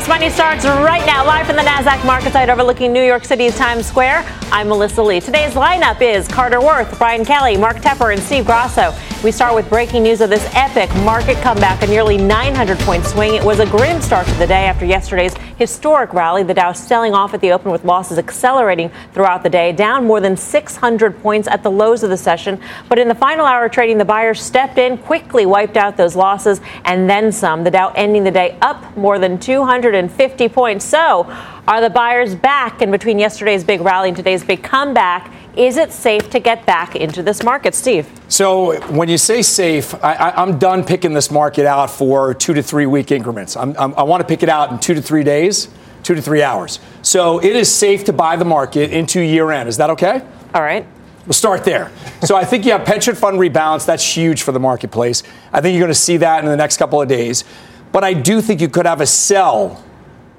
Fast Money starts right now, live from the NASDAQ market site overlooking New York City's Times Square. I'm Melissa Lee. Today's lineup is Carter Worth, Brian Kelly, Mark Tepper, and Steve Grasso. We start with breaking news of this epic market comeback, a nearly 900 point swing. It was a grim start to the day after yesterday's historic rally. The Dow selling off at the open with losses accelerating throughout the day, down more than 600 points at the lows of the session. But in the final hour of trading, the buyers stepped in, quickly wiped out those losses, and then some. The Dow ending the day up more than 250 points. So, are the buyers back in between yesterday's big rally and today's big comeback? Is it safe to get back into this market, Steve? So when you say safe, I, am done picking this market out for two to three week increments. I'm, I'm, i want to pick it out in two to three days, two to three hours. So it is safe to buy the market into year end. Is that okay? All right. We'll start there. so I think you have pension fund rebalance. That's huge for the marketplace. I think you're going to see that in the next couple of days. But I do think you could have a sell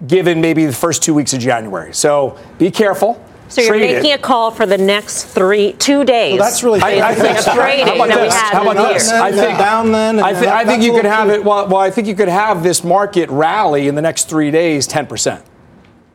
given maybe the first two weeks of January. So be careful. So you're making it. a call for the next three, two days. Well, that's really. I, I think. How about this? How about this? I think down then. I, th- I think you could have it. Well, well, I think you could have this market rally in the next three days, ten percent.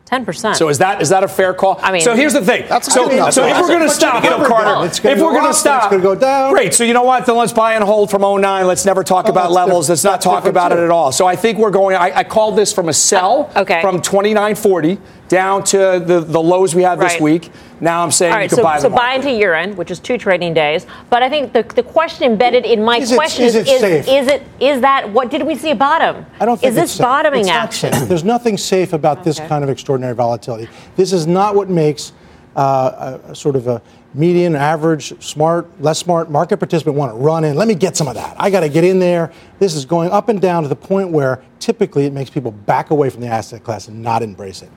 Ten percent. So is that is that a fair call? I mean, so here's the thing. That's so, so if we're going to stop, you know, Carter, if we're going to stop, it's going to go down. Great. So you know what? Then let's buy and hold from 09. Let's never talk oh, about levels. Let's not talk about too. it at all. So I think we're going. I, I called this from a sell uh, okay. from 29.40 down to the, the lows we had this week. Now I'm saying right, you could so, buy So the buy into year end, which is two trading days. But I think the, the question embedded in my is question it, is, is, is, safe? is it is that what did we see a bottom? I don't think is this safe. bottoming it's action? There's nothing safe about okay. this kind of extraordinary volatility. This is not what makes uh, a, a sort of a median, average, smart, less smart market participant want to run in. Let me get some of that. I got to get in there. This is going up and down to the point where typically it makes people back away from the asset class and not embrace it.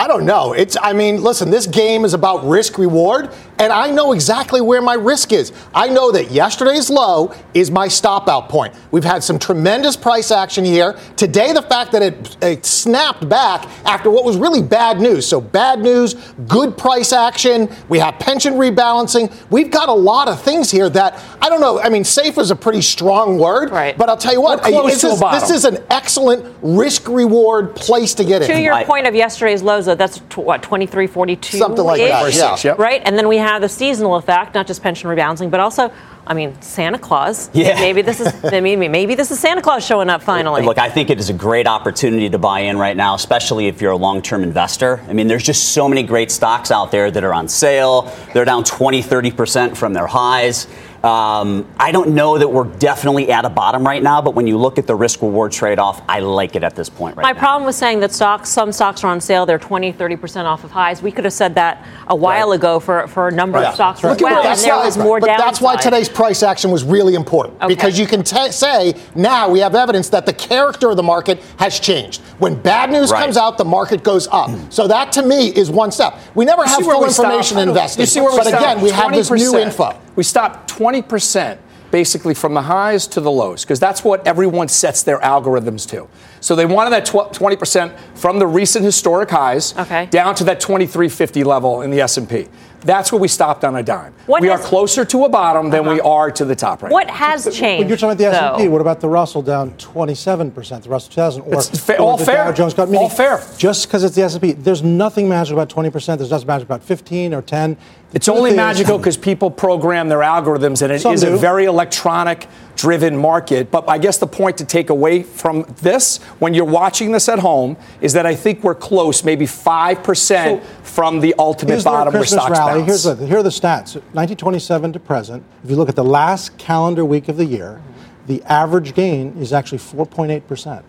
I don't know. It's I mean, listen, this game is about risk reward, and I know exactly where my risk is. I know that yesterday's low is my stop out point. We've had some tremendous price action here. Today the fact that it, it snapped back after what was really bad news. So bad news, good price action, we have pension rebalancing. We've got a lot of things here that I don't know. I mean, safe is a pretty strong word, right. but I'll tell you what, this is, this is an excellent risk reward place to get to in. To your I, point of yesterday's lows so that's what 2342 something like that yeah. Yep. right and then we have the seasonal effect not just pension rebalancing but also I mean, Santa Claus. Yeah. Maybe this is maybe maybe this is Santa Claus showing up finally. Look, I think it is a great opportunity to buy in right now, especially if you're a long-term investor. I mean, there's just so many great stocks out there that are on sale. They're down 20, 30% from their highs. Um, I don't know that we're definitely at a bottom right now, but when you look at the risk reward trade off, I like it at this point right My now. problem with saying that stocks, some stocks are on sale, they're 20, 30% off of highs. We could have said that a while right. ago for, for a number right. of stocks right. as well, and there was more But downside. that's why today's price action was really important okay. because you can t- say now we have evidence that the character of the market has changed. When bad news comes out, the market goes up. So that to me is one step. We never have full information in investing. You see where but we again, we have this new info. We stopped 20% basically from the highs to the lows because that's what everyone sets their algorithms to. So they wanted that 20% from the recent historic highs okay. down to that 2350 level in the S&P. That's where we stopped on a dime. What we has, are closer to a bottom than uh-huh. we are to the top right What now. has changed? When you're talking about the though? S&P, what about the Russell down 27%, the Russell 2000 or, fa- or all the fair. Dow Jones got all fair. Just because it's the S&P, there's nothing magic about 20%, there's nothing magic about 15 or 10. It's only magical because people program their algorithms, and it Some is do. a very electronic driven market. But I guess the point to take away from this, when you're watching this at home, is that I think we're close, maybe 5% so from the ultimate bottom where stocks rally. bounce. Here's the, here are the stats 1927 to present. If you look at the last calendar week of the year, the average gain is actually 4.8%.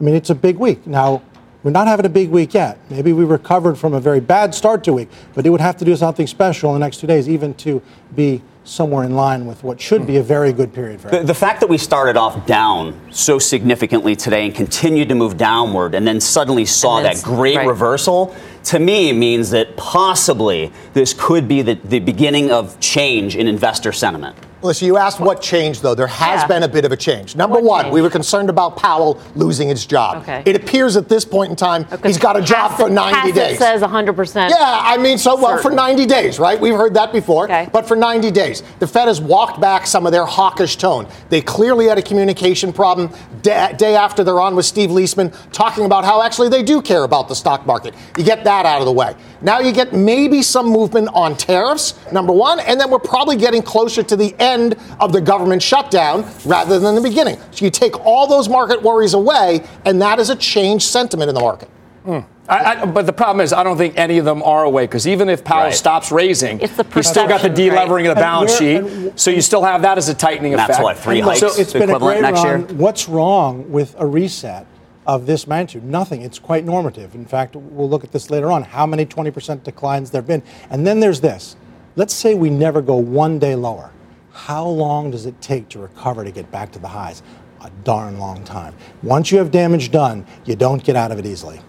I mean, it's a big week. Now, we're not having a big week yet. Maybe we recovered from a very bad start to week, but it would have to do something special in the next two days, even to be somewhere in line with what should be a very good period for the, the, fact that we started off down so significantly today and continued to move downward and then suddenly saw that great right. reversal to me means that possibly this could be the, the beginning of change in investor sentiment. Listen, you asked what changed, though. There has yeah. been a bit of a change. Number what one, changed? we were concerned about Powell losing his job. Okay. It appears at this point in time okay. he's got a job for 90 days. says 100%. Yeah, I mean, so, well, for 90 days, right? We've heard that before. Okay. But for 90 days, the Fed has walked back some of their hawkish tone. They clearly had a communication problem day, day after they're on with Steve Liesman talking about how actually they do care about the stock market. You get that out of the way. Now you get maybe some movement on tariffs, number one, and then we're probably getting closer to the end of the government shutdown rather than the beginning. So you take all those market worries away, and that is a changed sentiment in the market. Mm. I, I, but the problem is, I don't think any of them are away because even if Powell right. stops raising, it's you still got the delevering right. of the balance sheet, so you still have that as a tightening and effect. That's what three hikes. So it's been a great next run. Year? What's wrong with a reset of this magnitude? Nothing. It's quite normative. In fact, we'll look at this later on. How many 20% declines there've been, and then there's this. Let's say we never go one day lower. How long does it take to recover to get back to the highs? A darn long time. Once you have damage done, you don't get out of it easily.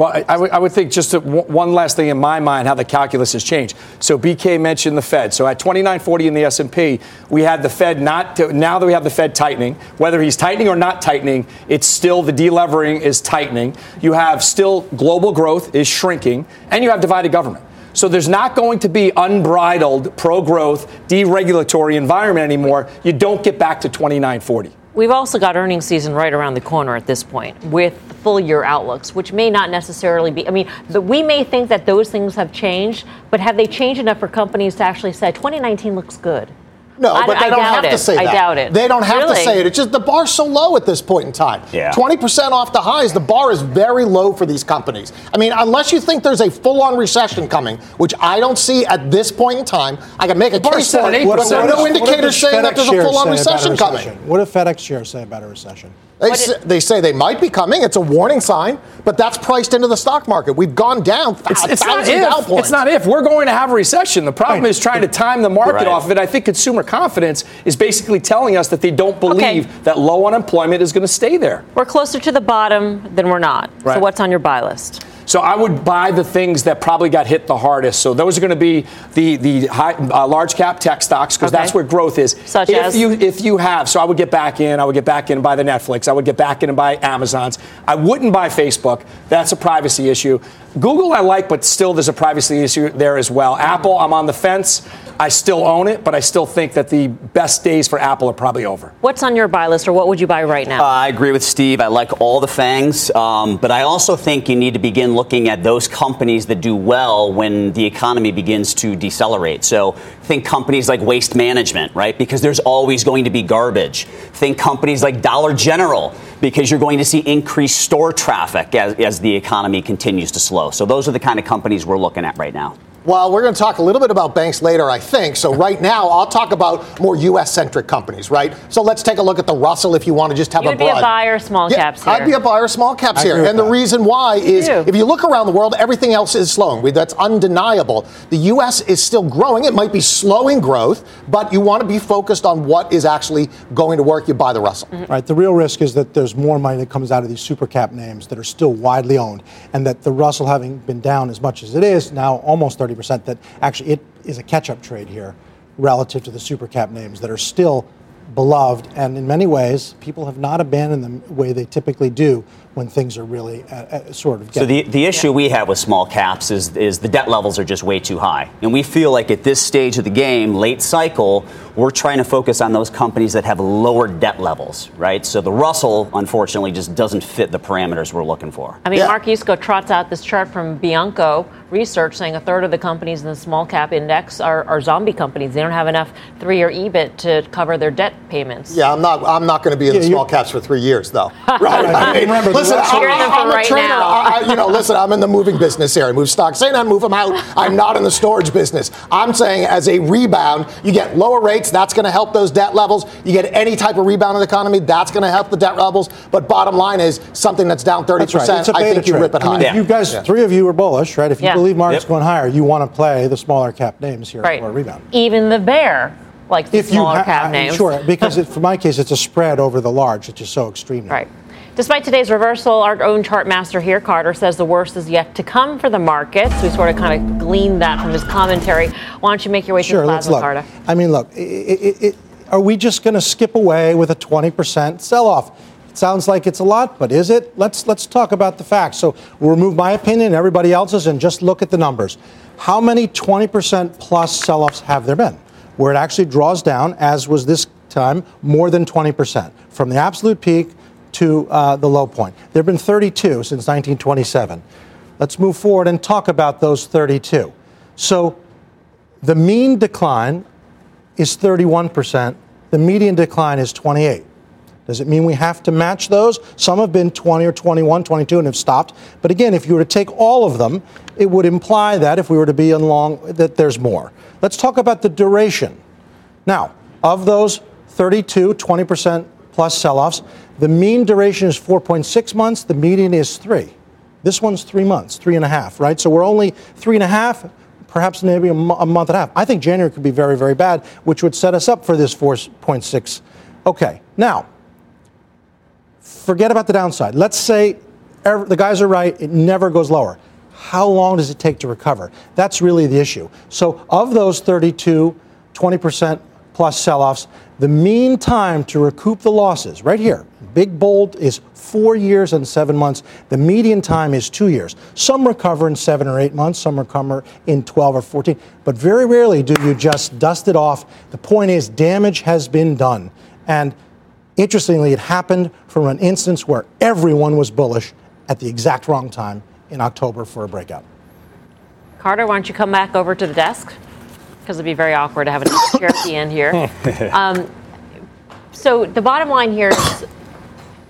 Well, I, w- would think just a, one last thing in my mind how the calculus has changed. So BK mentioned the Fed. So at 2940 in the S&P, we had the Fed not to, now that we have the Fed tightening, whether he's tightening or not tightening, it's still the delevering is tightening. You have still global growth is shrinking, and you have divided government. So there's not going to be unbridled pro growth, deregulatory environment anymore. You don't get back to 2940. We've also got earnings season right around the corner at this point with full year outlooks, which may not necessarily be. I mean, the, we may think that those things have changed, but have they changed enough for companies to actually say 2019 looks good? No, I, but they I don't have it. to say that. I doubt it. They don't have really? to say it. It's just the bar's so low at this point in time. Yeah. 20% off the highs. The bar is very low for these companies. I mean, unless you think there's a full on recession coming, which I don't see at this point in time, I can make a case for it. But there are no indicators saying that there's a full on recession, recession coming. What if FedEx shares say about a recession? They, say, they say they might be coming. It's a warning sign, but that's priced into the stock market. We've gone down it's, it's not if. It's not if. We're going to have a recession. The problem right. is trying to time the market right. off of it. I think consumer confidence is basically telling us that they don't believe okay. that low unemployment is going to stay there. We're closer to the bottom than we're not. Right. So what's on your buy list? So I would buy the things that probably got hit the hardest. So those are going to be the the high, uh, large cap tech stocks because okay. that's where growth is. Such if as you if you have, so I would get back in. I would get back in and buy the Netflix. I would get back in and buy Amazon's. I wouldn't buy Facebook. That's a privacy issue. Google I like, but still there's a privacy issue there as well. Apple I'm on the fence. I still own it, but I still think that the best days for Apple are probably over. What's on your buy list, or what would you buy right now? Uh, I agree with Steve. I like all the fangs, um, but I also think you need to begin looking at those companies that do well when the economy begins to decelerate. So think companies like Waste Management, right? Because there's always going to be garbage. Think companies like Dollar General, because you're going to see increased store traffic as, as the economy continues to slow. So those are the kind of companies we're looking at right now. Well, we're going to talk a little bit about banks later, I think. So, right now, I'll talk about more U.S. centric companies, right? So, let's take a look at the Russell if you want to just have You'd a broad. be a buyer small yeah, caps here. I'd be a buyer small caps I here. And that. the reason why is if you look around the world, everything else is slowing. That's undeniable. The U.S. is still growing. It might be slowing growth, but you want to be focused on what is actually going to work. You buy the Russell. Mm-hmm. Right. The real risk is that there's more money that comes out of these super cap names that are still widely owned, and that the Russell, having been down as much as it is, now almost 30%, that actually it is a catch-up trade here relative to the super cap names that are still beloved. And in many ways people have not abandoned them the way they typically do when things are really uh, uh, sort of getting so the, the issue yeah. we have with small caps is, is the debt levels are just way too high. And we feel like at this stage of the game late cycle we're trying to focus on those companies that have lower debt levels right? So the russell unfortunately just doesn't fit the parameters we're looking for. I mean yeah. mark Yusko trots out this chart from bianco research saying a third of the companies in the small cap index are, are zombie companies. They don't have enough three-year ebit to cover their debt payments. Yeah i'm not i'm not going to be in yeah, the small caps for three years though. Right I mean, remember listen, I'm, I'm a right trainer. I, you know, listen, I'm in the moving business here. I move stocks. Saying I move them out, I'm not in the storage business. I'm saying as a rebound, you get lower rates. That's going to help those debt levels. You get any type of rebound in the economy. That's going to help the debt levels. But bottom line is something that's down 30%. That's right. I think you rip it high. I mean, yeah. You guys, yeah. three of you are bullish, right? If you yeah. believe market's yep. going higher, you want to play the smaller cap names here right. for a rebound. Even the bear like the If you smaller ha- cap names. Sure, because it, for my case, it's a spread over the large, which is so extreme. Now. Right. Despite today's reversal, our own chart master here, Carter, says the worst is yet to come for the markets. We sort of kind of gleaned that from his commentary. Why don't you make your way Sure, through let's plasma, look. Carter? I mean, look, i i i are we just going to skip away with a 20% sell-off? It sounds like it's a lot, but is it? Let's let's talk about the facts. So we'll remove my opinion and everybody else's and just look at the numbers. How many 20% plus sell-offs have there been? Where it actually draws down, as was this time, more than 20% from the absolute peak to uh, the low point. There have been 32 since 1927. Let's move forward and talk about those 32. So the mean decline is 31%. The median decline is 28. Does it mean we have to match those? Some have been 20 or 21, 22 and have stopped. But again, if you were to take all of them, it would imply that if we were to be in long, that there's more. Let's talk about the duration. Now, of those 32, 20% plus sell-offs, the mean duration is 4.6 months. The median is three. This one's three months, three and a half, right? So we're only three and a half, perhaps maybe a, month and a half. I think January could be very, very bad, which would set us up for this 4.6. Okay, now, forget about the downside. Let's say the guys are right, it never goes lower. How long does it take to recover? That's really the issue. So, of those 32, 20% plus sell offs, the mean time to recoup the losses, right here, big bold, is four years and seven months. The median time is two years. Some recover in seven or eight months, some recover in 12 or 14, but very rarely do you just dust it off. The point is, damage has been done. And Interestingly, it happened from an instance where everyone was bullish at the exact wrong time in October for a breakout. Carter, why don't you come back over to the desk? Because it'd be very awkward to have a chair at the end here. Um, so the bottom line here is,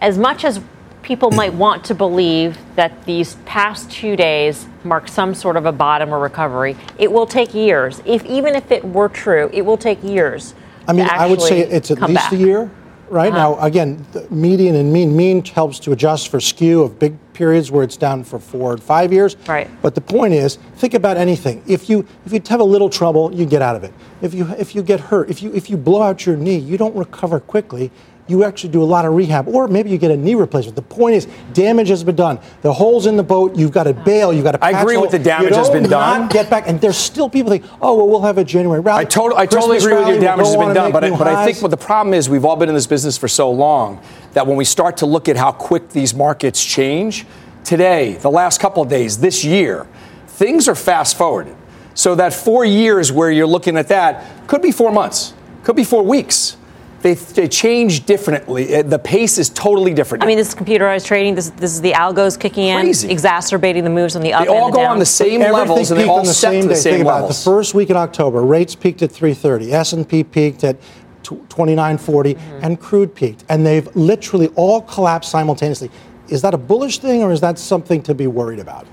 as much as people might want to believe that these past two days mark some sort of a bottom or recovery, it will take years. If even if it were true, it will take years. I mean, I would say it's at least back. a year. Right now, uh-huh. again, the median and mean mean helps to adjust for skew of big periods where it's down for four and five years. Right. But the point is, think about anything. If you if you have a little trouble, you get out of it. If you if you get hurt, if you if you blow out your knee, you don't recover quickly. You actually do a lot of rehab, or maybe you get a knee replacement. The point is, damage has been done. The holes in the boat, you've got to bail, you've got to. I agree patch with the damage you has been done. Get back, and there's still people think, oh well, we'll have a January rally. I, tot- I totally agree with rally, you. we'll Damage has been done, but I, but I think what the problem is, we've all been in this business for so long that when we start to look at how quick these markets change, today, the last couple of days, this year, things are fast forwarded. So that four years where you're looking at that could be four months, could be four weeks. They, they change differently. Uh, The pace is totally different. I mean, this is computerized trading. This, this is the algos kicking in, exacerbating the moves on the up they and all the go down. on the same Everything levels and they all on the set same to the day. same Think about it. The first week in October, rates peaked at 330. S&P peaked at 2940, Mm-hmm. and crude peaked. And they've literally all collapsed simultaneously. Is that a bullish thing, or is that something to be worried about?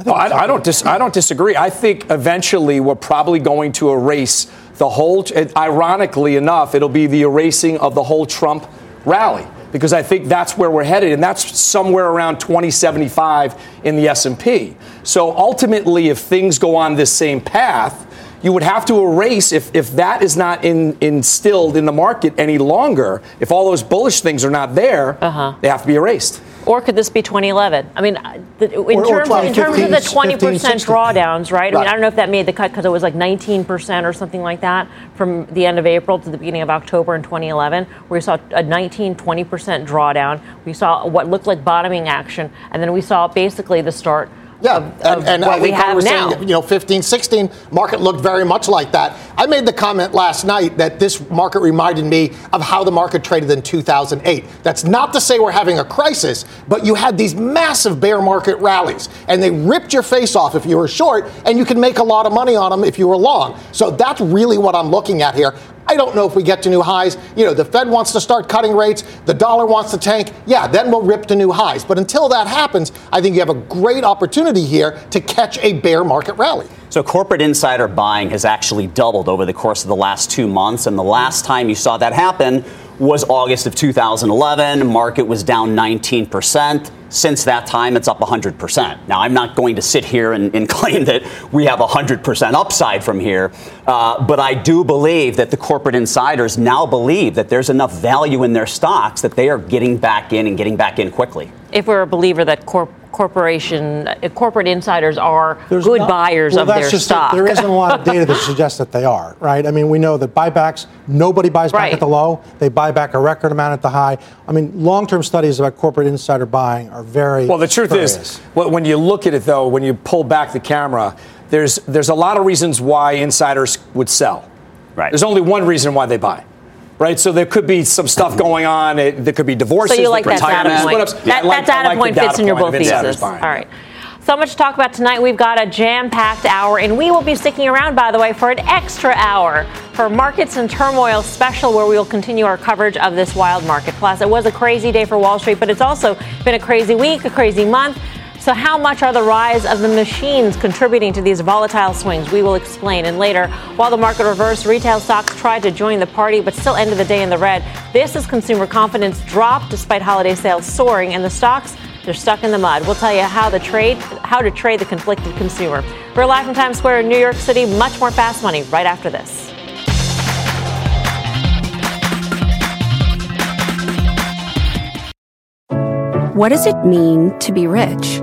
I, No, it's I, I don't dis- I don't disagree. I think eventually we're probably going to erase the whole. Ironically enough, it'll be the erasing of the whole Trump rally because I think that's where we're headed, and that's somewhere around 2075 in the S&P. So ultimately, if things go on this same path. You would have to erase if, if that is not in, instilled in the market any longer. If all those bullish things are not there, Uh-huh. they have to be erased. Or could this be 2011? I mean, in, Or- or terms, in terms of the 20% 16. drawdowns, right? I mean, I don't know if that made the cut because it was like 19% or something like that from the end of April to the beginning of October in 2011, where we saw a 19, 20% drawdown. We saw what looked like bottoming action, and then we saw basically the start Yeah, of, and, and what I we think Carter have was now. saying, you know, 15, 16, market looked very much like that. I made the comment last night that this market reminded me of how the market traded in 2008. That's not to say we're having a crisis, but you had these massive bear market rallies, and they ripped your face off if you were short, and you could make a lot of money on them if you were long. So that's really what I'm looking at here. I don't know if we get to new highs. You know, the Fed wants to start cutting rates, the dollar wants to tank. Yeah, then we'll rip to new highs. But until that happens, I think you have a great opportunity here to catch a bear market rally. So corporate insider buying has actually doubled over the course of the last two months, and the last time you saw that happen was August of 2011. Market was down 19%. Since that time, it's up 100%. Now, I'm not going to sit here and, and claim that we have 100% upside from here, uh, but I do believe that the corporate insiders now believe that there's enough value in their stocks that they are getting back in and getting back in quickly. If we're a believer that corp corporation uh, corporate insiders are There's good not, buyers well, of their stock. A, there isn't a lot of data that suggests that they are, right? I mean, we know that buybacks, nobody buys back right. at the low. They buy back a record amount at the high. I mean, long-term studies about corporate insider buying are very Well, the truth is, when you look at it though, when you pull back the camera, there's there's a lot of reasons why insiders would sell. Right. There's only one reason why they buy right? So there could be some stuff going on. It, there could be divorces. So you like that data point? That, yeah, like, data like point fits in your bull thesis. All right. So much to talk about tonight. We've got a jam-packed hour, and we will be sticking around, by the way, for an extra hour for Markets and Turmoil special, where we will continue our coverage of this wild market. Plus, it was a crazy day for Wall Street, but it's also been a crazy week, a crazy month. So, how much are the rise of the machines contributing to these volatile swings? We will explain. And later, while the market reversed, retail stocks tried to join the party but still ended the day in the red. This is consumer confidence dropped despite holiday sales soaring, and the stocks they're stuck in the mud. We'll tell you how the trade, how to trade the conflicted consumer. We're live from Times Square in New York City. Much more fast money right after this. What does it mean to be rich?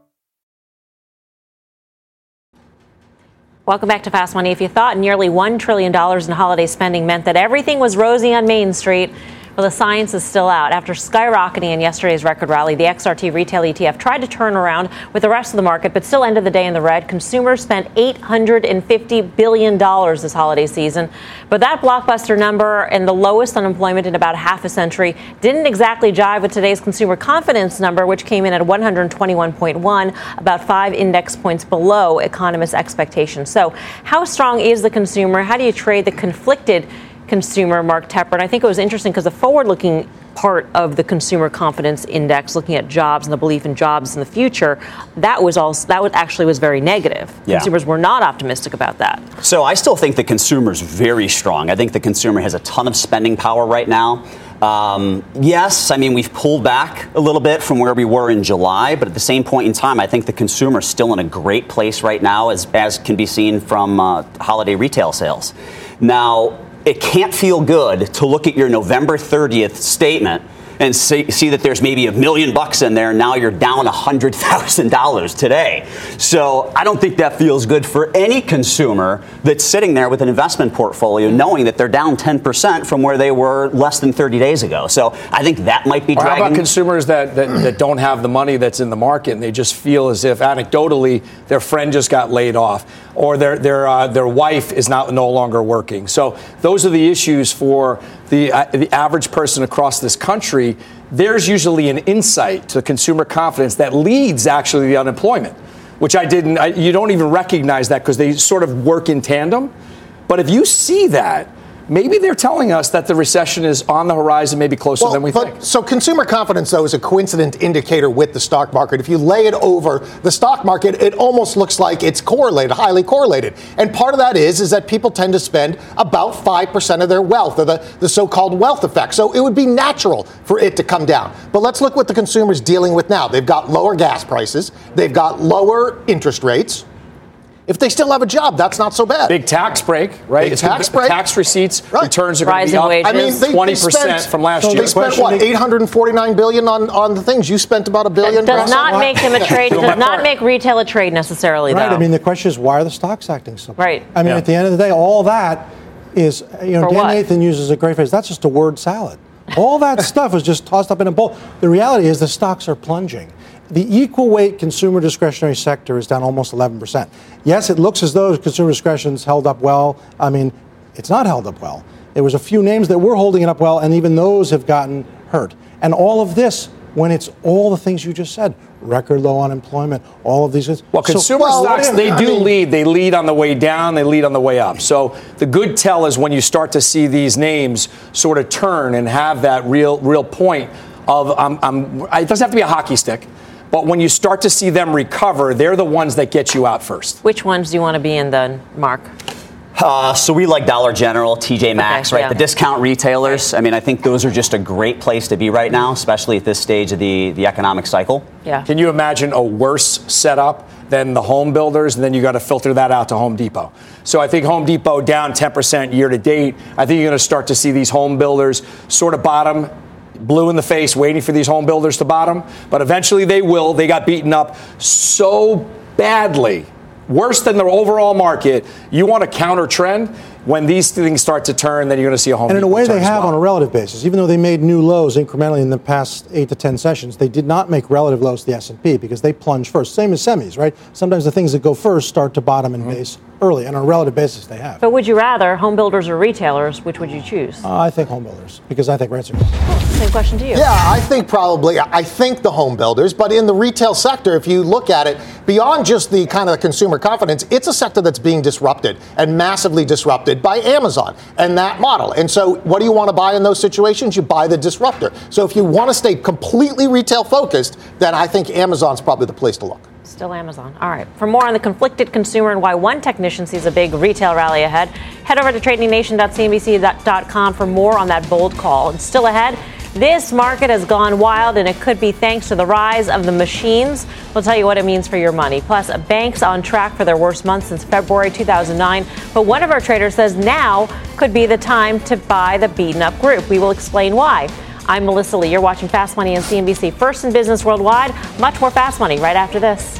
Welcome back to Fast Money. If you thought nearly $1 trillion in holiday spending meant that everything was rosy on Main Street, well, the science is still out. After skyrocketing in yesterday's record rally, the XRT retail ETF tried to turn around with the rest of the market, but still ended the day in the red. Consumers spent $850 billion this holiday season. But that blockbuster number and the lowest unemployment in about half a century didn't exactly jive with today's consumer confidence number, which came in at 121.1, about five index points below economists' expectations. So, how strong is the consumer? How do you trade the conflicted? Consumer, Mark Tepper. And I think it was interesting because the forward looking part of the consumer confidence index looking at jobs and the belief in jobs in the future that was also that was actually was very negative yeah. consumers were not optimistic about that so i still think the consumer is very strong i think the consumer has a ton of spending power right now um, yes, I mean, we've pulled back a little bit from where we were in July, but at the same point in time, I think the consumer is still in a great place right now, as, as can be seen from uh, holiday retail sales. Now, it can't feel good to look at your November 30th statement and see, see, that there's maybe a million bucks in there. And now you're down $100,000 today. So I don't think that feels good for any consumer that's sitting there with an investment portfolio knowing that they're down 10% from where they were less than 30 days ago. So I think that might be or dragging. How about consumers that, that, that don't have the money that's in the market and they just feel as if anecdotally their friend just got laid off or their, their, uh, their wife is not, no longer working. So those are the issues for the, uh, the average person across this country, there's usually an insight to consumer confidence that leads actually the unemployment, which I didn't, I, you don't even recognize that because they sort of work in tandem. But if you see that, maybe they're telling us that the recession is on the horizon, maybe closer well, than we think. So, consumer confidence, though, is a coincident indicator with the stock market. If you lay it over the stock market, it almost looks like it's correlated, highly correlated. And part of that is, is that people tend to spend about 5% of their wealth, or the, the so called wealth effect. So, it would be natural for it to come down. But let's look what the consumer's dealing with now. They've got lower gas prices, they've got lower interest rates. If they still have a job, that's not so bad. Big tax break, right? Big tax break. Tax receipts, right. returns are going to be up. Wages. I mean, they, 20% from last so year. They spent what, 849 billion on, on the things. You spent about a billion. That does not make them a trade. does not make retail a trade necessarily. Right. Though. I mean, the question is, why are the stocks acting so? Right. I mean, yeah. at the end of the day, all that is, you know, For Dan what? Nathan uses a great phrase. That's just a word salad. All that stuff is just tossed up in a bowl. The reality is the stocks are plunging the equal weight consumer discretionary sector is down almost 11%. Yes, it looks as though consumer discretion's held up well. I mean, it's not held up well. There was a few names that were holding it up well, and even those have gotten hurt. And all of this when it's all the things you just said record low unemployment, all of these things. Well, consumer so, well, stocks, they do mean, lead. They lead on the way down, they lead on the way up. So the good tell is when you start to see these names sort of turn and have that real, real point of, um, um, it doesn't have to be a hockey stick. But when you start to see them recover, they're the ones that get you out first. Which ones do you want to be in then, Mark? Uh, so we like Dollar General, TJ Maxx, okay, right? Yeah. The discount retailers. I mean, I think those are just a great place to be right now, especially at this stage of the, the economic cycle. Yeah. Can you imagine a worse setup than the home builders? And then you got to filter that out to Home Depot. So I think Home Depot down 10% year to date. I think you're going to start to see these home builders sort of bottom blue in the face waiting for these home builders to bottom, but eventually they will. They got beaten up so badly, worse than the overall market. You want to counter trend? when these things start to turn, then you're going to see a home. And in a way, they have well. on a relative basis. Even though they made new lows incrementally in the past eight to ten sessions, they did not make relative lows to the S&P because they plunge first. Same as semis, right? Sometimes the things that go first start to bottom and mm-hmm. base early, and on a relative basis, they have. But would you rather home builders or retailers? Which would you choose? Uh, I think home builders because I think rents are. Same question to you. Yeah, I think probably. I think the home builders, but in the retail sector, if you look at it beyond just the kind of consumer confidence, it's a sector that's being disrupted and massively disrupted by Amazon and that model. And so, what do you want to buy in those situations? You buy the disruptor. So, if you want to stay completely retail focused, then I think Amazon's probably the place to look. Still Amazon. All right. For more on the conflicted consumer and why one technician sees a big retail rally ahead, head over to tradingnation.cnbc.com for more on that bold call. And still ahead, this market has gone wild, and it could be thanks to the rise of the machines. We'll tell you what it means for your money. Plus, banks on track for their worst month since February 2009. But one of our traders says now could be the time to buy the beaten up group. We will explain why. I'm Melissa Lee. You're watching Fast Money on CNBC. First in business worldwide. Much more Fast Money right after this.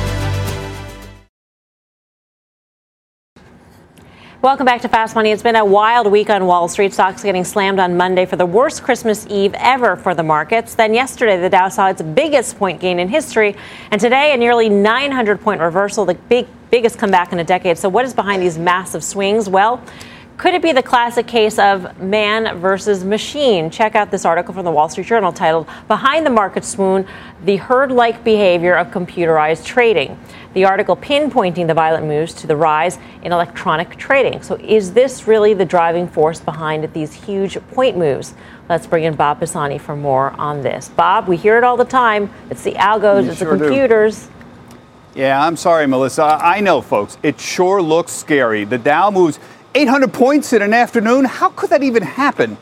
Welcome back to Fast Money. It's been a wild week on Wall Street. Stocks getting slammed on Monday for the worst Christmas Eve ever for the markets. Then yesterday, the Dow saw its biggest point gain in history, and today a nearly 900 point reversal, the big biggest comeback in a decade. So, what is behind these massive swings? Well. Could it be the classic case of man versus machine? Check out this article from the Wall Street Journal titled Behind the Market Swoon The Herd Like Behavior of Computerized Trading. The article pinpointing the violent moves to the rise in electronic trading. So, is this really the driving force behind these huge point moves? Let's bring in Bob Pisani for more on this. Bob, we hear it all the time. It's the algos, it's sure the computers. Do. Yeah, I'm sorry, Melissa. I know, folks. It sure looks scary. The Dow moves 800 points in an afternoon? How could that even happen?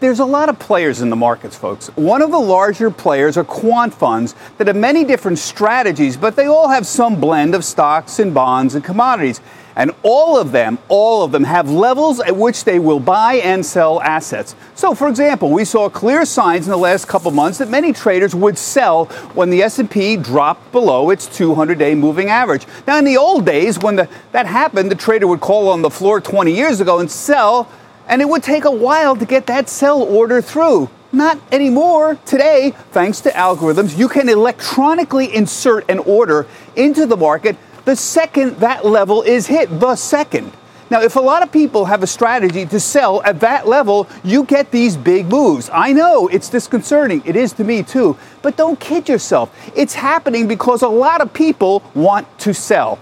There's a lot of players in the markets, folks. One of the larger players are quant funds that have many different strategies, but they all have some blend of stocks and bonds and commodities. And all of them, all of them have levels at which they will buy and sell assets. So, for example, we saw clear signs in the last couple months that many traders would sell when the S&P dropped below its 200-day moving average. Now, in the old days, when the, that happened, the trader would call on the floor 20 years ago and sell, and it would take a while to get that sell order through. Not anymore. Today, thanks to algorithms, you can electronically insert an order into the market the second that level is hit, the second. Now, if a lot of people have a strategy to sell at that level, you get these big moves. I know it's disconcerting. It is to me too. But don't kid yourself. It's happening because a lot of people want to sell.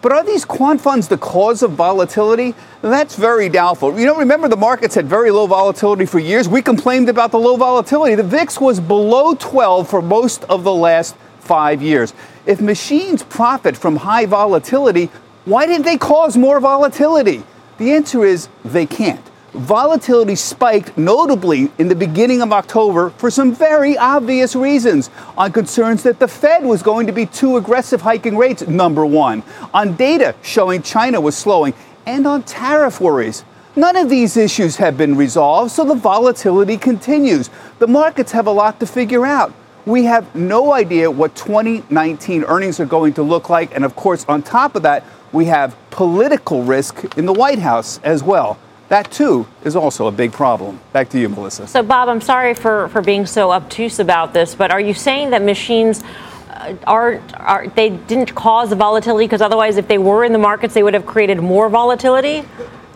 But are these quant funds the cause of volatility? That's very doubtful. You know, remember the markets had very low volatility for years. We complained about the low volatility. The VIX was below 12 for most of the last five years. If machines profit from high volatility, why didn't they cause more volatility? The answer is they can't. Volatility spiked notably in the beginning of October for some very obvious reasons. On concerns that the Fed was going to be too aggressive hiking rates, number one. On data showing China was slowing. And on tariff worries. None of these issues have been resolved, so the volatility continues. The markets have a lot to figure out. We have no idea what 2019 earnings are going to look like. And of course, on top of that, we have political risk in the White House as well. That too is also a big problem. Back to you, Melissa. So, Bob, I'm sorry for, for being so obtuse about this, but are you saying that machines uh, are, are they didn't cause the volatility because otherwise, if they were in the markets, they would have created more volatility?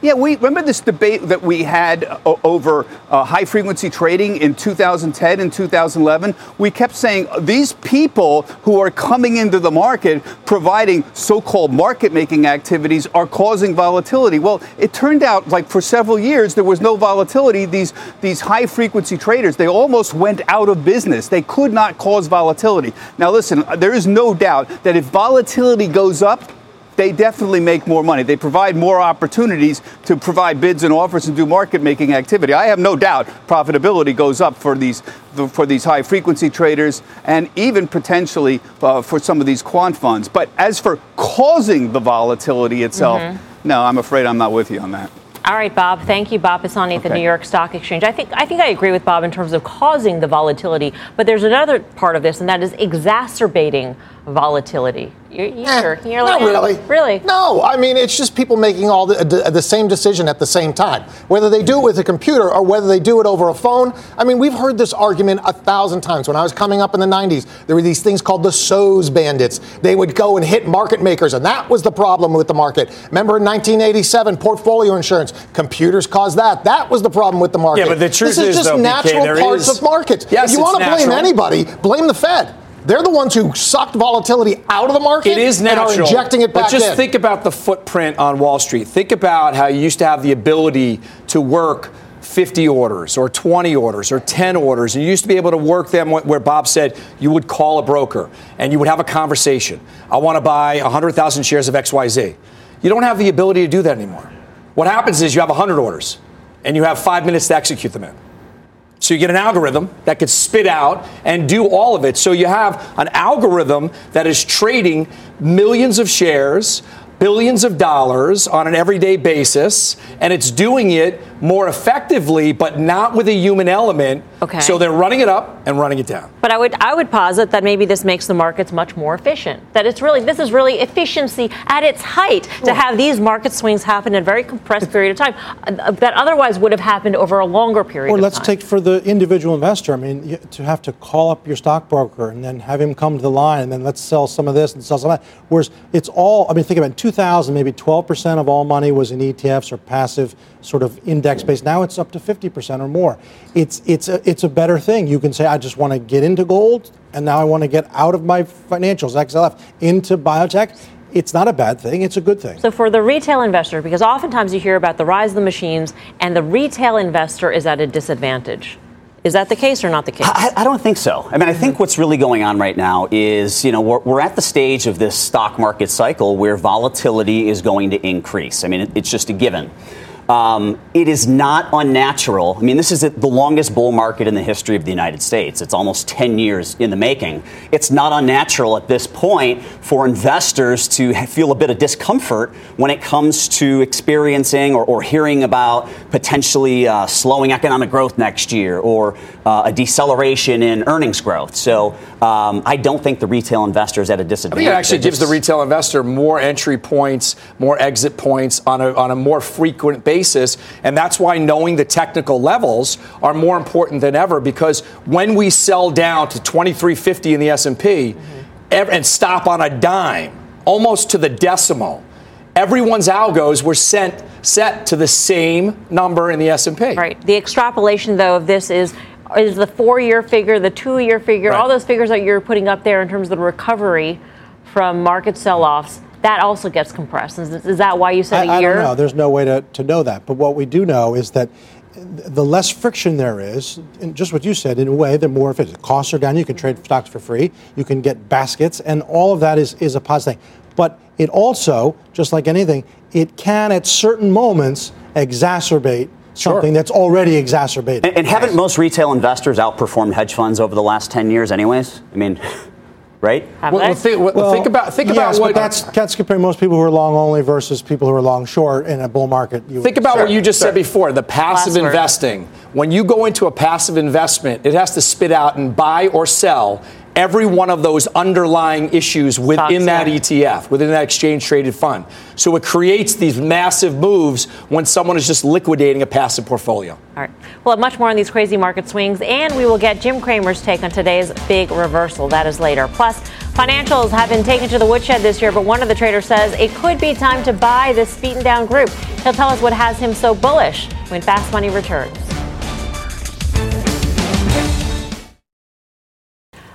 Yeah, we remember this debate that we had uh, over uh, high frequency trading in 2010 and 2011. We kept saying these people who are coming into the market providing so called market making activities are causing volatility. Well, it turned out like for several years there was no volatility. These, these high frequency traders, they almost went out of business. They could not cause volatility. Now, listen, there is no doubt that if volatility goes up, they definitely make more money. They provide more opportunities to provide bids and offers and do market making activity. I have no doubt profitability goes up for these for these high frequency traders and even potentially uh, for some of these quant funds. But as for causing the volatility itself, mm-hmm. no, I'm afraid I'm not with you on that. All right, Bob. Thank you, Bob Pisani at the New York Stock Exchange. I think I think I agree with Bob in terms of causing the volatility, but there's another part of this, and that is exacerbating volatility. You're, you're, eh, you're like, not really. Really? No, I mean, it's just people making all the, the, the, same decision at the same time. Whether they do it with a computer or whether they do it over a phone. I mean, we've heard this argument a thousand times. When I was coming up in the 90s, there were these things called the SOES bandits. They would go and hit market makers, and that was the problem with the market. Remember in 1987, portfolio insurance, computers caused that. That was the problem with the market. Yeah, but the truth this is, is just though, natural BK, parts is, of markets. Yes, if you want to blame anybody, blame the Fed. They're the ones who sucked volatility out of the market. It is natural. And are injecting it back But just in. think about the footprint on Wall Street. Think about how you used to have the ability to work 50 orders or 20 orders or 10 orders. And you used to be able to work them where Bob said you would call a broker and you would have a conversation. I want to buy 100,000 shares of XYZ. You don't have the ability to do that anymore. What happens is you have 100 orders and you have five minutes to execute them in. So you get an algorithm that could spit out and do all of it. So you have an algorithm that is trading millions of shares, billions of dollars on an everyday basis, and it's doing it more effectively, but not with a human element. Okay. So they're running it up and running it down. But I would I would posit that maybe this makes the markets much more efficient. That it's really this is really efficiency at its height to have these market swings happen in a very compressed period of time uh, that otherwise would have happened over a longer period. Or let's time. take for the individual investor. I mean, to have to call up your stockbroker and then have him come to the line and then let's sell some of this and sell some of that. Whereas it's all. I mean, think about it, in 2000, maybe 12 percent of all money was in ETFs or passive sort of index based. Now it's up to 50 percent or more. It's it's a, it's a better thing. You can say, I just want to get into gold, and now I want to get out of my financials, XLF, into biotech. It's not a bad thing. It's a good thing. So for the retail investor, because oftentimes you hear about the rise of the machines, and the retail investor is at a disadvantage. Is that the case or not the case? I, I, don't think so. I mean, I think what's really going on right now is, you know, we're, we're at the stage of this stock market cycle where volatility is going to increase. I mean, it, it's just a given. Um, it is not unnatural. I mean, this is the longest bull market in the history of the United States. It's almost 10 years in the making. It's not unnatural at this point for investors to feel a bit of discomfort when it comes to experiencing or, or hearing about potentially uh, slowing economic growth next year or uh, a deceleration in earnings growth. So um, I don't think the retail investor is at a disadvantage. I think it actually gives the retail investor more entry points, more exit points on a, on a more frequent basis basis. And that's why knowing the technical levels are more important than ever because when we sell down to 2350 in the S&P mm-hmm. and stop on a dime, almost to the decimal, everyone's algos were sent set to the same number in the S&P. Right. The extrapolation though of this is is the 4-year figure, the 2-year figure, right. all those figures that you're putting up there in terms of the recovery from market sell-offs that also gets compressed. Is, is that why you said I, a year? I don't know. There's no way to, to know that. But what we do know is that the less friction there is, and just what you said, in a way, the more if efficient. Costs are down. You can trade stocks for free. You can get baskets, and all of that is, is a positive thing. But it also, just like anything, it can at certain moments exacerbate something sure. that's already exacerbated. And, and haven't most retail investors outperformed hedge funds over the last 10 years, anyways? I mean, right? Well, well, think, well, think, about think yes, about what that's that's comparing most people who are long only versus people who are long short in a bull market. think about what you just said before, the passive investing. When you go into a passive investment, it has to spit out and buy or sell every one of those underlying issues within that ETF, within that exchange traded fund. So it creates these massive moves when someone is just liquidating a passive portfolio. All right. We'll have much more on these crazy market swings, and we will get Jim Cramer's take on today's big reversal. That is later. Plus, financials have been taken to the woodshed this year, but one of the traders says it could be time to buy this beaten down group. He'll tell us what has him so bullish when Fast Money returns.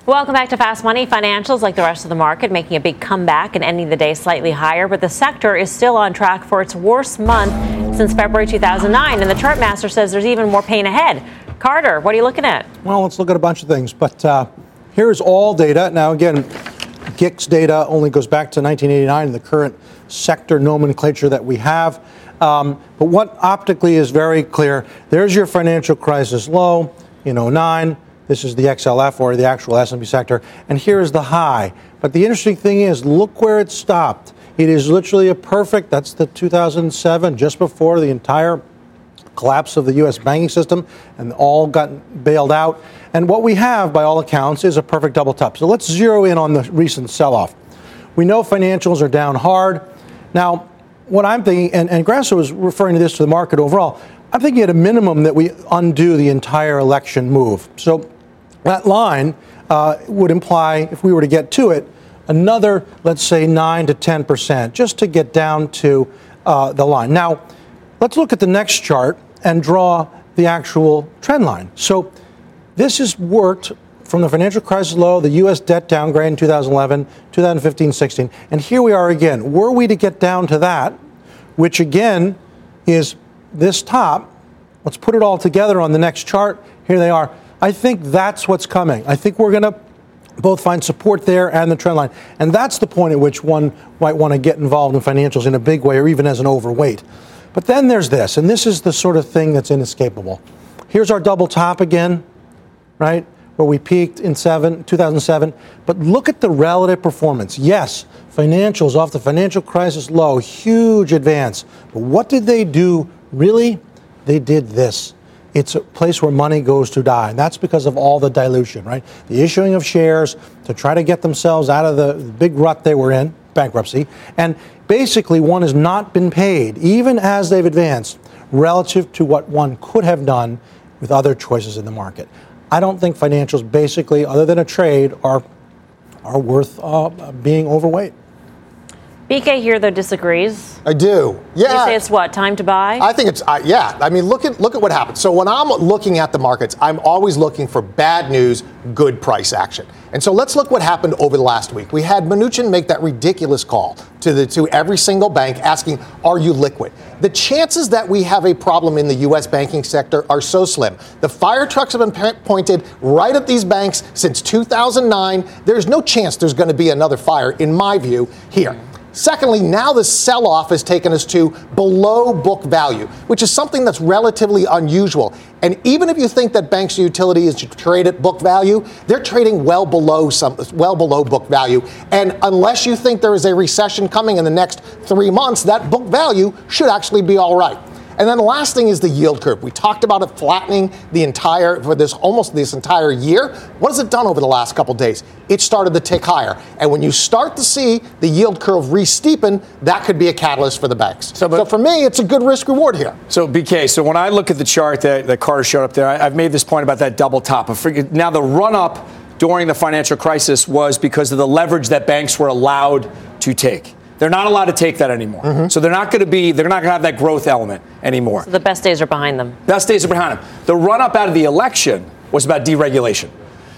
Welcome back to Fast Money. Financials, like the rest of the market, making a big comeback and ending the day slightly higher, but the sector is still on track for its worst month since February 2009. And the chart master says there's even more pain ahead. Carter, what are you looking at? Well, let's look at a bunch of things. But uh, here's all data. Now, again, GICS data only goes back to 1989 in the current sector nomenclature that we have. Um, but what optically is very clear there's your financial crisis low in 09. This is the XLF or the actual S&P sector. And here's the high. But the interesting thing is, look where it stopped. It is literally a perfect, that's the 2007, just before the entire collapse of the U.S. banking system and all got bailed out. And what we have, by all accounts, is a perfect double top. So let's zero in on the recent sell off. We know financials are down hard. Now, what I'm thinking, and, and Grasso was referring to this to the market overall, I'm thinking at a minimum that we undo the entire election move. So that line uh, would imply, if we were to get to it, another, let's say, 9 to 10 percent, just to get down to uh, the line. Now, let's look at the next chart and draw the actual trend line. So, this has worked from the financial crisis low, the U.S. debt downgrade in 2011, 2015, 16, and here we are again. Were we to get down to that, which again is this top, let's put it all together on the next chart. Here they are. I think that's what's coming. I think we're going to both find support there and the trend line. And that's the point at which one might want to get involved in financials in a big way or even as an overweight. But then there's this, and this is the sort of thing that's inescapable. Here's our double top again, right? Where we peaked in seven, 2007. But look at the relative performance. Yes, financials off the financial crisis low, huge advance. But what did they do really? They did this it's a place where money goes to die. And that's because of all the dilution, right? The issuing of shares to try to get themselves out of the big rut they were in, bankruptcy. And basically, one has not been paid, even as they've advanced, relative to what one could have done with other choices in the market. I don't think financials, basically, other than a trade, are, are worth uh, being overweight. BK here though disagrees. I do. Yeah. You say it's what time to buy? I think it's uh, yeah. I mean, look at look at what happened. So when I'm looking at the markets, I'm always looking for bad news, good price action. And so let's look what happened over the last week. We had Mnuchin make that ridiculous call to the to every single bank asking, "Are you liquid?" The chances that we have a problem in the U.S. banking sector are so slim. The fire trucks have been pointed right at these banks since 2009. There's no chance there's going to be another fire, in my view, here. Secondly, now the sell off has taken us to below book value, which is something that's relatively unusual. And even if you think that banks and utilities trade at book value, they're trading well below some, well below book value. And unless you think there is a recession coming in the next three months, that book value should actually be all right. And then the last thing is the yield curve. We talked about it flattening the entire for this almost this entire year. What has it done over the last couple days? It started to tick higher. And when you start to see the yield curve re-steepen, that could be a catalyst for the banks. So, so for me, it's a good risk reward here. So BK, so when I look at the chart that, that Carter showed up there, I, have made this point about that double top. Now the run up during the financial crisis was because of the leverage that banks were allowed to take. They're not allowed to take that anymore. Mm-hmm. So they're not going to be, they're not going to have that growth element anymore. So the best days are behind them. Best days are behind them. The run up out of the election was about deregulation.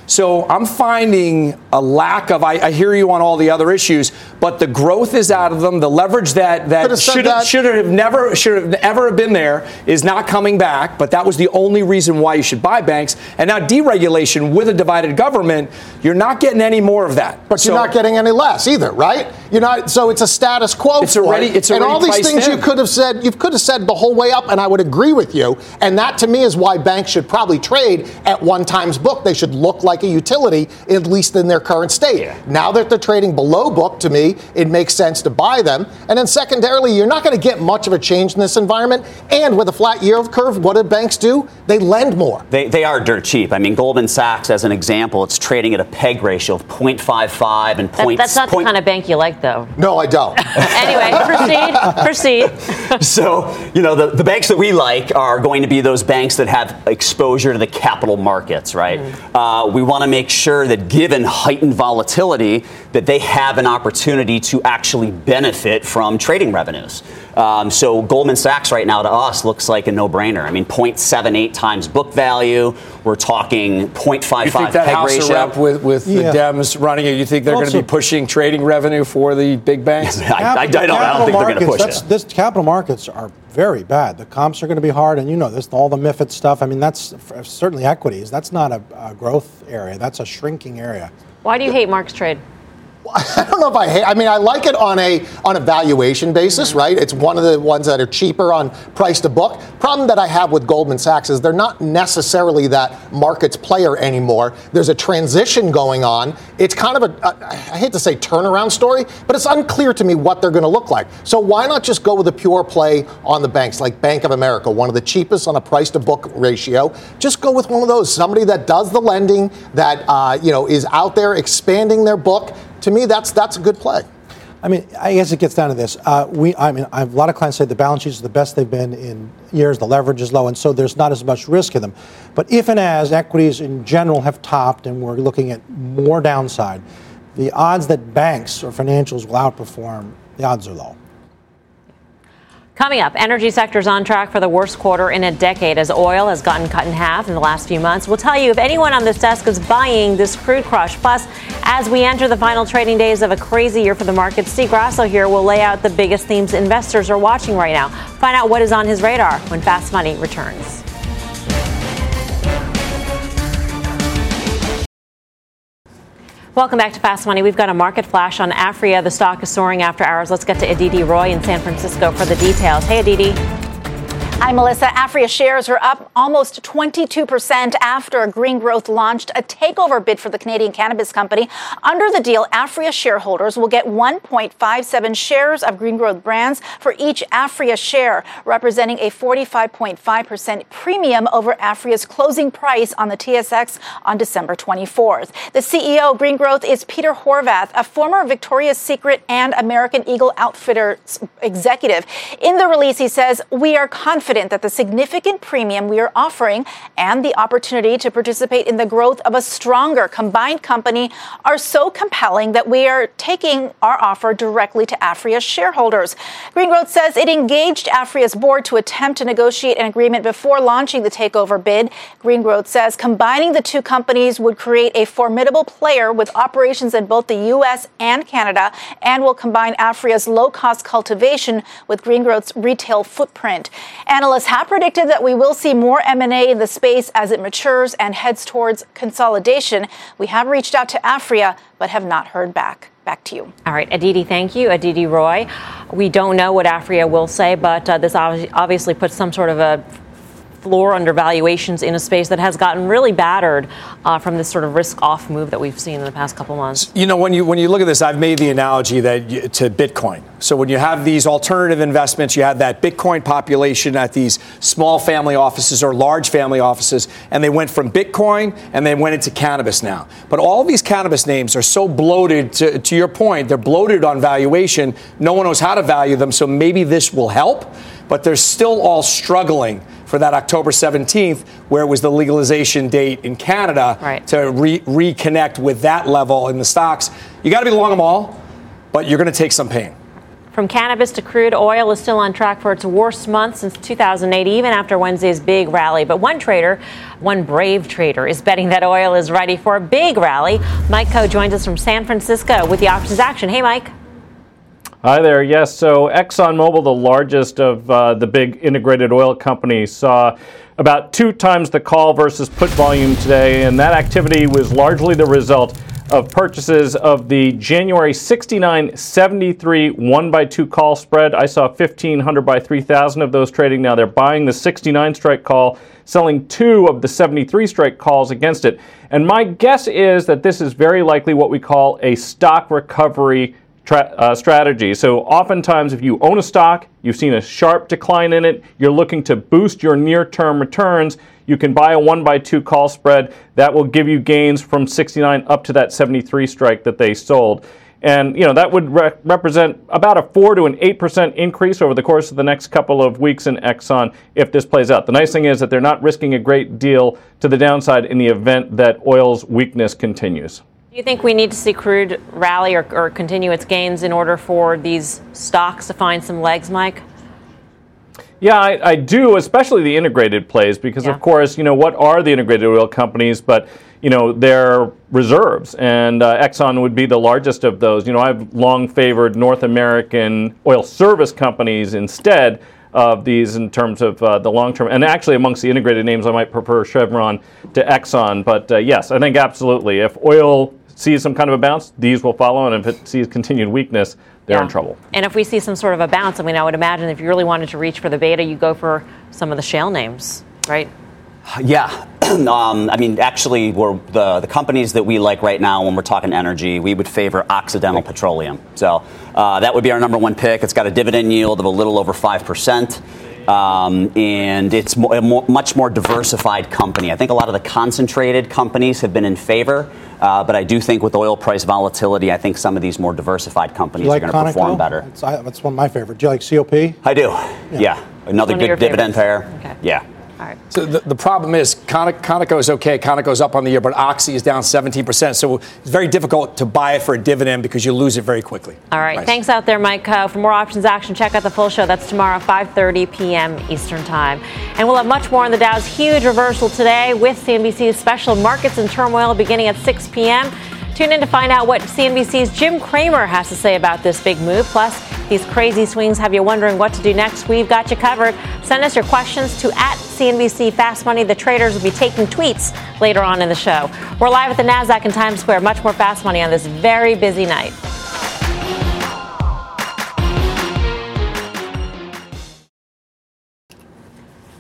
So I'm finding a lack of. I, I, hear you on all the other issues, but the growth is out of them. The leverage that that should have, should have never should have ever have been there is not coming back. But that was the only reason why you should buy banks. And now deregulation with a divided government, you're not getting any more of that. But so, you're not getting any less either, right? You're not. So it's a status quo. It's already. It's already and all these things in. you could have said. You could have said the whole way up, and I would agree with you. And that to me is why banks should probably trade at one times book. They should look like like a utility, at least in their current state. Yeah. Now that they're trading below book, to me, it makes sense to buy them. And then secondarily, you're not going to get much of a change in this environment. And with a flat yield curve, what do banks do? They lend more. They, they are dirt cheap. I mean, Goldman Sachs, as an example, it's trading at a peg ratio of 0.55 and point. That, that's not point, the kind of bank you like, though. No, I don't. anyway, proceed. Proceed. so, you know, the, the banks that we like are going to be those banks that have exposure to the capital markets, right? Mm. Uh, we want to make sure that given heightened volatility, that they have an opportunity to actually benefit from trading revenues. Um, so Goldman Sachs right now to us looks like a no-brainer. I mean, 0.78 times book value. We're talking 0.55 you think that peg House ratio. Rep with, with yeah. the Dems running it, you think they're going to be pushing trading revenue for the big banks? I, I, I, don't, I don't think they're going to push it. This capital markets are very bad. The comps are going to be hard, and you know this, all the MIFID stuff. I mean, that's certainly equities. That's not a, a growth area. That's a shrinking area. Why do you hate Mark's trade? I don't know if I hate. I mean, I like it on a on a valuation basis, mm-hmm. right? It's one of the ones that are cheaper on price to book. Problem that I have with Goldman Sachs is they're not necessarily that markets player anymore. There's a transition going on. It's kind of a I hate to say turnaround story, but it's unclear to me what they're going to look like. So why not just go with a pure play on the banks, like Bank of America, one of the cheapest on a price to book ratio? Just go with one of those. Somebody that does the lending, that uh, you know is out there expanding their book to me, that's that's a good play. I mean, I guess it gets down to this. Uh, we, I mean, a lot of clients say the balance sheets are the best they've been in years. The leverage is low, and so there's not as much risk in them. But if and as equities in general have topped, and we're looking at more downside, the odds that banks or financials will outperform, the odds are low. Coming up, energy sector's on track for the worst quarter in a decade as oil has gotten cut in half in the last few months. We'll tell you if anyone on this desk is buying this crude crush. Plus, as we enter the final trading days of a crazy year for the market, Steve Grasso here will lay out the biggest themes investors are watching right now. Find out what is on his radar when Fast Money returns. Welcome back to Fast Money. We've got a market flash on Aphria. The stock is soaring after hours. Let's get to Aditi Roy in San Francisco for the details. Hey, Aditi. Hi, Melissa. Aphria shares are up almost 22% after Green Growth launched a takeover bid for the Canadian cannabis company. Under the deal, Aphria shareholders will get 1.57 shares of Green Growth brands for each Aphria share, representing a 45.5% premium over Aphria's closing price on the TSX on December 24th. The CEO of Green Growth is Peter Horvath, a former Victoria's Secret and American Eagle Outfitters executive. In the release, he says, We are confident confident that the significant premium we are offering and the opportunity to participate in the growth of a stronger combined company are so compelling that we are taking our offer directly to Aphria shareholders. Green Growth says it engaged Aphria's board to attempt to negotiate an agreement before launching the takeover bid. Green Growth says combining the two companies would create a formidable player with operations in both the U.S. and Canada and will combine Aphria's low cost cultivation with Green Growth's retail footprint. And Analysts have predicted that we will see more M&A in the space as it matures and heads towards consolidation. We have reached out to Aphria, but have not heard back. Back to you. All right, Aditi, thank you. Aditi Roy. We don't know what Aphria will say, but uh, this obviously puts some sort of a floor under valuations in a space that has gotten really battered uh, from this sort of risk-off move that we've seen in the past couple months. You know, when you when you look at this, I've made the analogy that you, to Bitcoin. So when you have these alternative investments, you have that Bitcoin population at these small family offices or large family offices, and they went from Bitcoin and they went into cannabis now. But all these cannabis names are so bloated. To, to your point, they're bloated on valuation. No one knows how to value them. So maybe this will help but they're still all struggling for that October 17th, where it was the legalization date in Canada, right. to re- reconnect with that level in the stocks. You got to be long them all, but you're going to take some pain. From cannabis to crude, oil is still on track for its worst month since 2008, even after Wednesday's big rally. But one trader, one brave trader, is betting that oil is ready for a big rally. Mike Khouw joins us from San Francisco with the options action. Hey, Mike. Hi there. Yes, so ExxonMobil, the largest of uh, the big integrated oil companies, saw about two times the call versus put volume today, and that activity was largely the result of purchases of the January 69 73 1 by 2 call spread. I saw 1500 by 3000 of those trading. Now they're buying the 69 strike call, selling two of the 73 strike calls against it. And my guess is that this is very likely what we call a stock recovery Tra- uh, strategy. So, oftentimes, if you own a stock, you've seen a sharp decline in it, you're looking to boost your near term returns, you can buy a 1 by 2 call spread. That will give you gains from 69 up to that 73 strike that they sold. And you know that would re- represent about a four to an eight percent increase over the course of the next couple of weeks in Exxon if this plays out. The nice thing is that they're not risking a great deal to the downside in the event that oil's weakness continues. Do you think we need to see crude rally or, or, continue its gains in order for these stocks to find some legs, Mike? Yeah, I, I do, especially the integrated plays, because yeah. of course, you know, what are the integrated oil companies? But you know, their reserves, and uh, Exxon would be the largest of those. You know, I've long favored North American oil service companies instead of these in terms of uh, the long term. And actually, amongst the integrated names, I might prefer Chevron to Exxon. But uh, yes, I think absolutely. If oil sees some kind of a bounce, these will follow, and if it sees continued weakness, they're yeah. in trouble. And if we see some sort of a bounce, I mean, I would imagine if you really wanted to reach for the beta, you go for some of the shale names, right? Yeah. Um, I mean, actually, we're the, the companies that we like right now when we're talking energy, we would favor Occidental Petroleum. So uh, that would be our number one pick. It's got a dividend yield of a little over 5%. Um, and it's mo- a mo- much more diversified company. I think a lot of the concentrated companies have been in favor, uh, but I do think with oil price volatility, I think some of these more diversified companies like are going to perform better. That's, I, that's, one of my favorite. Do you like COP? I do. Yeah, yeah. another good dividend pair. Okay. Yeah. All right. So the, the problem is Conoco is okay. Conoco's up on the year, but Oxy is down 17%. So it's very difficult to buy it for a dividend because you lose it very quickly. All right. Nice. Thanks out there, Mike. Uh, for more options action, check out the full show. That's tomorrow, 5.30 p.m. Eastern Time. And we'll have much more on the Dow's huge reversal today with CNBC's special markets and turmoil beginning at 6 p.m. Tune in to find out what CNBC's Jim Cramer has to say about this big move. Plus, these crazy swings have you wondering what to do next. We've got you covered. Send us your questions to at CNBC Fast Money. The traders will be taking tweets later on in the show. We're live at the NASDAQ in Times Square. Much more Fast Money on this very busy night.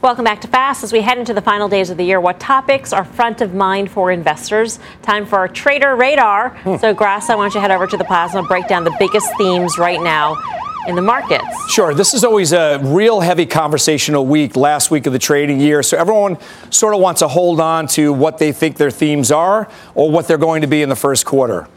Welcome back to Fast. As we head into the final days of the year, what topics are front of mind for investors? Time for our trader radar. Hmm. So, Grass, I want you to head over to the plasma, break down the biggest themes right now in the markets. Sure. This is always a real heavy conversational week, last week of the trading year. So everyone sort of wants to hold on to what they think their themes are or what they're going to be in the first quarter.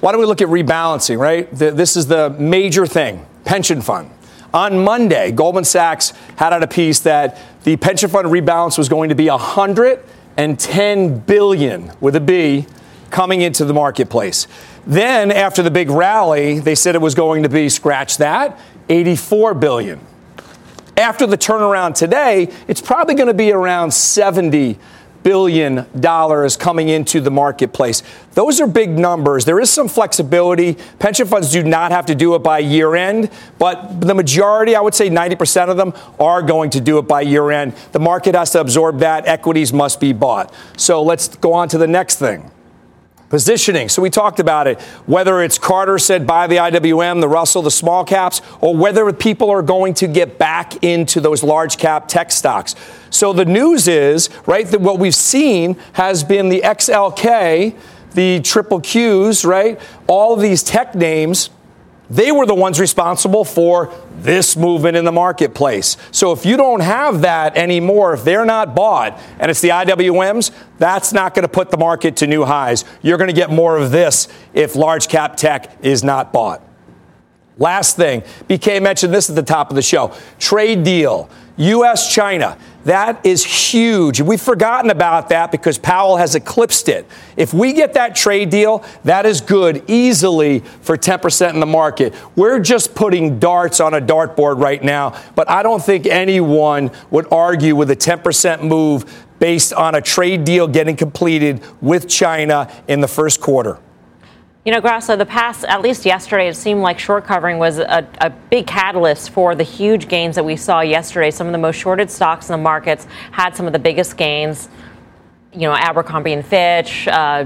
Why don't we look at rebalancing, right? This is the major thing pension fund. On Monday, Goldman Sachs had out a piece that the pension fund rebalance was going to be 110 billion with a B coming into the marketplace. Then after the big rally, they said it was going to be scratch that, 84 billion. After the turnaround today, it's probably going to be around 70 billion dollars coming into the marketplace. Those are big numbers. There is some flexibility. Pension funds do not have to do it by year end, but the majority, I would say 90% of them are going to do it by year end. The market has to absorb that. Equities must be bought. So let's go on to the next thing. Positioning. So we talked about it. Whether it's Carter said buy the IWM, the Russell, the small caps, or whether people are going to get back into those large cap tech stocks. So the news is, right, that what we've seen has been the XLK, the triple Qs, right? All of these tech names they were the ones responsible for this movement in the marketplace. So if you don't have that anymore, if they're not bought and it's the IWMs, that's not going to put the market to new highs. You're going to get more of this if large cap tech is not bought. Last thing, BK mentioned this at the top of the show trade deal, US China. That is huge. We've forgotten about that because Powell has eclipsed it. If we get that trade deal, that is good easily for 10% in the market. We're just putting darts on a dartboard right now, but I don't think anyone would argue with a 10% move based on a trade deal getting completed with China in the first quarter. You know, Grasso, the past, at least yesterday, it seemed like short covering was a, a, big catalyst for the huge gains that we saw yesterday. Some of the most shorted stocks in the markets had some of the biggest gains. You know, Abercrombie and Fitch, uh,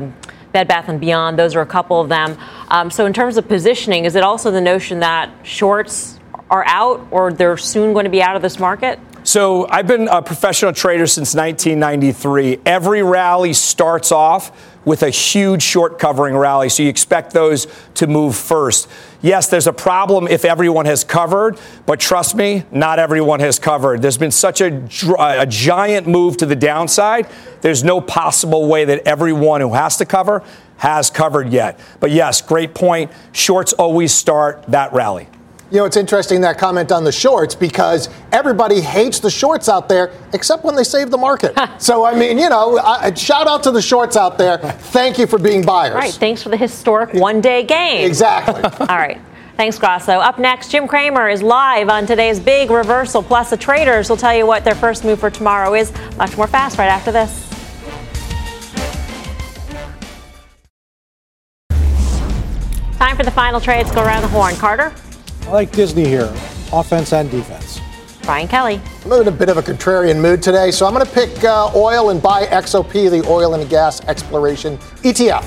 Bed Bath and Beyond, those are a couple of them. Um, so, in terms of positioning, is it also the notion that shorts are out or they're soon going to be out of this market? So I've been a professional trader since 1993. Every rally starts off with a huge short covering rally, so you expect those to move first. Yes, there's a problem if everyone has covered, but trust me, not everyone has covered. There's been such a, a giant move to the downside, there's no possible way that everyone who has to cover has covered yet. But yes, great point. Shorts always start that rally. You know, it's interesting that comment on the shorts because everybody hates the shorts out there except when they save the market. so, I mean, you know, I, shout out to the shorts out there. Thank you for being buyers. Right. Thanks for the historic one day game. Exactly. All right. Thanks, Grasso. Up next, Jim Cramer is live on today's big reversal. Plus, the traders will tell you what their first move for tomorrow is. Much more fast right after this. Time for the final trades. Go around the horn. Carter? I like Disney here, offense and defense. Brian Kelly. I'm in a bit of a contrarian mood today, so I'm going to pick uh, oil and buy XOP, the oil and gas exploration ETF.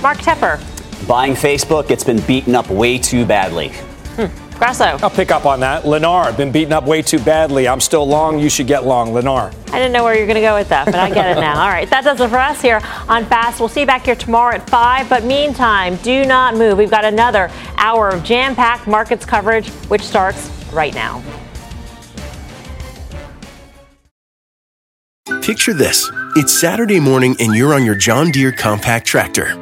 Mark Tepper. Buying Facebook, it's been beaten up way too badly. Hmm. Grasso. I'll pick up on that. Lennar, been beaten up way too badly. I'm still long. You should get long. Lennar. I didn't know where you're going to go with that, but I get it now. All right, that does it for us here on Fast. We'll see you back here tomorrow at 5. But meantime, do not move. We've got another hour of jam packed markets coverage, which starts right now. Picture this it's Saturday morning, and you're on your John Deere compact tractor.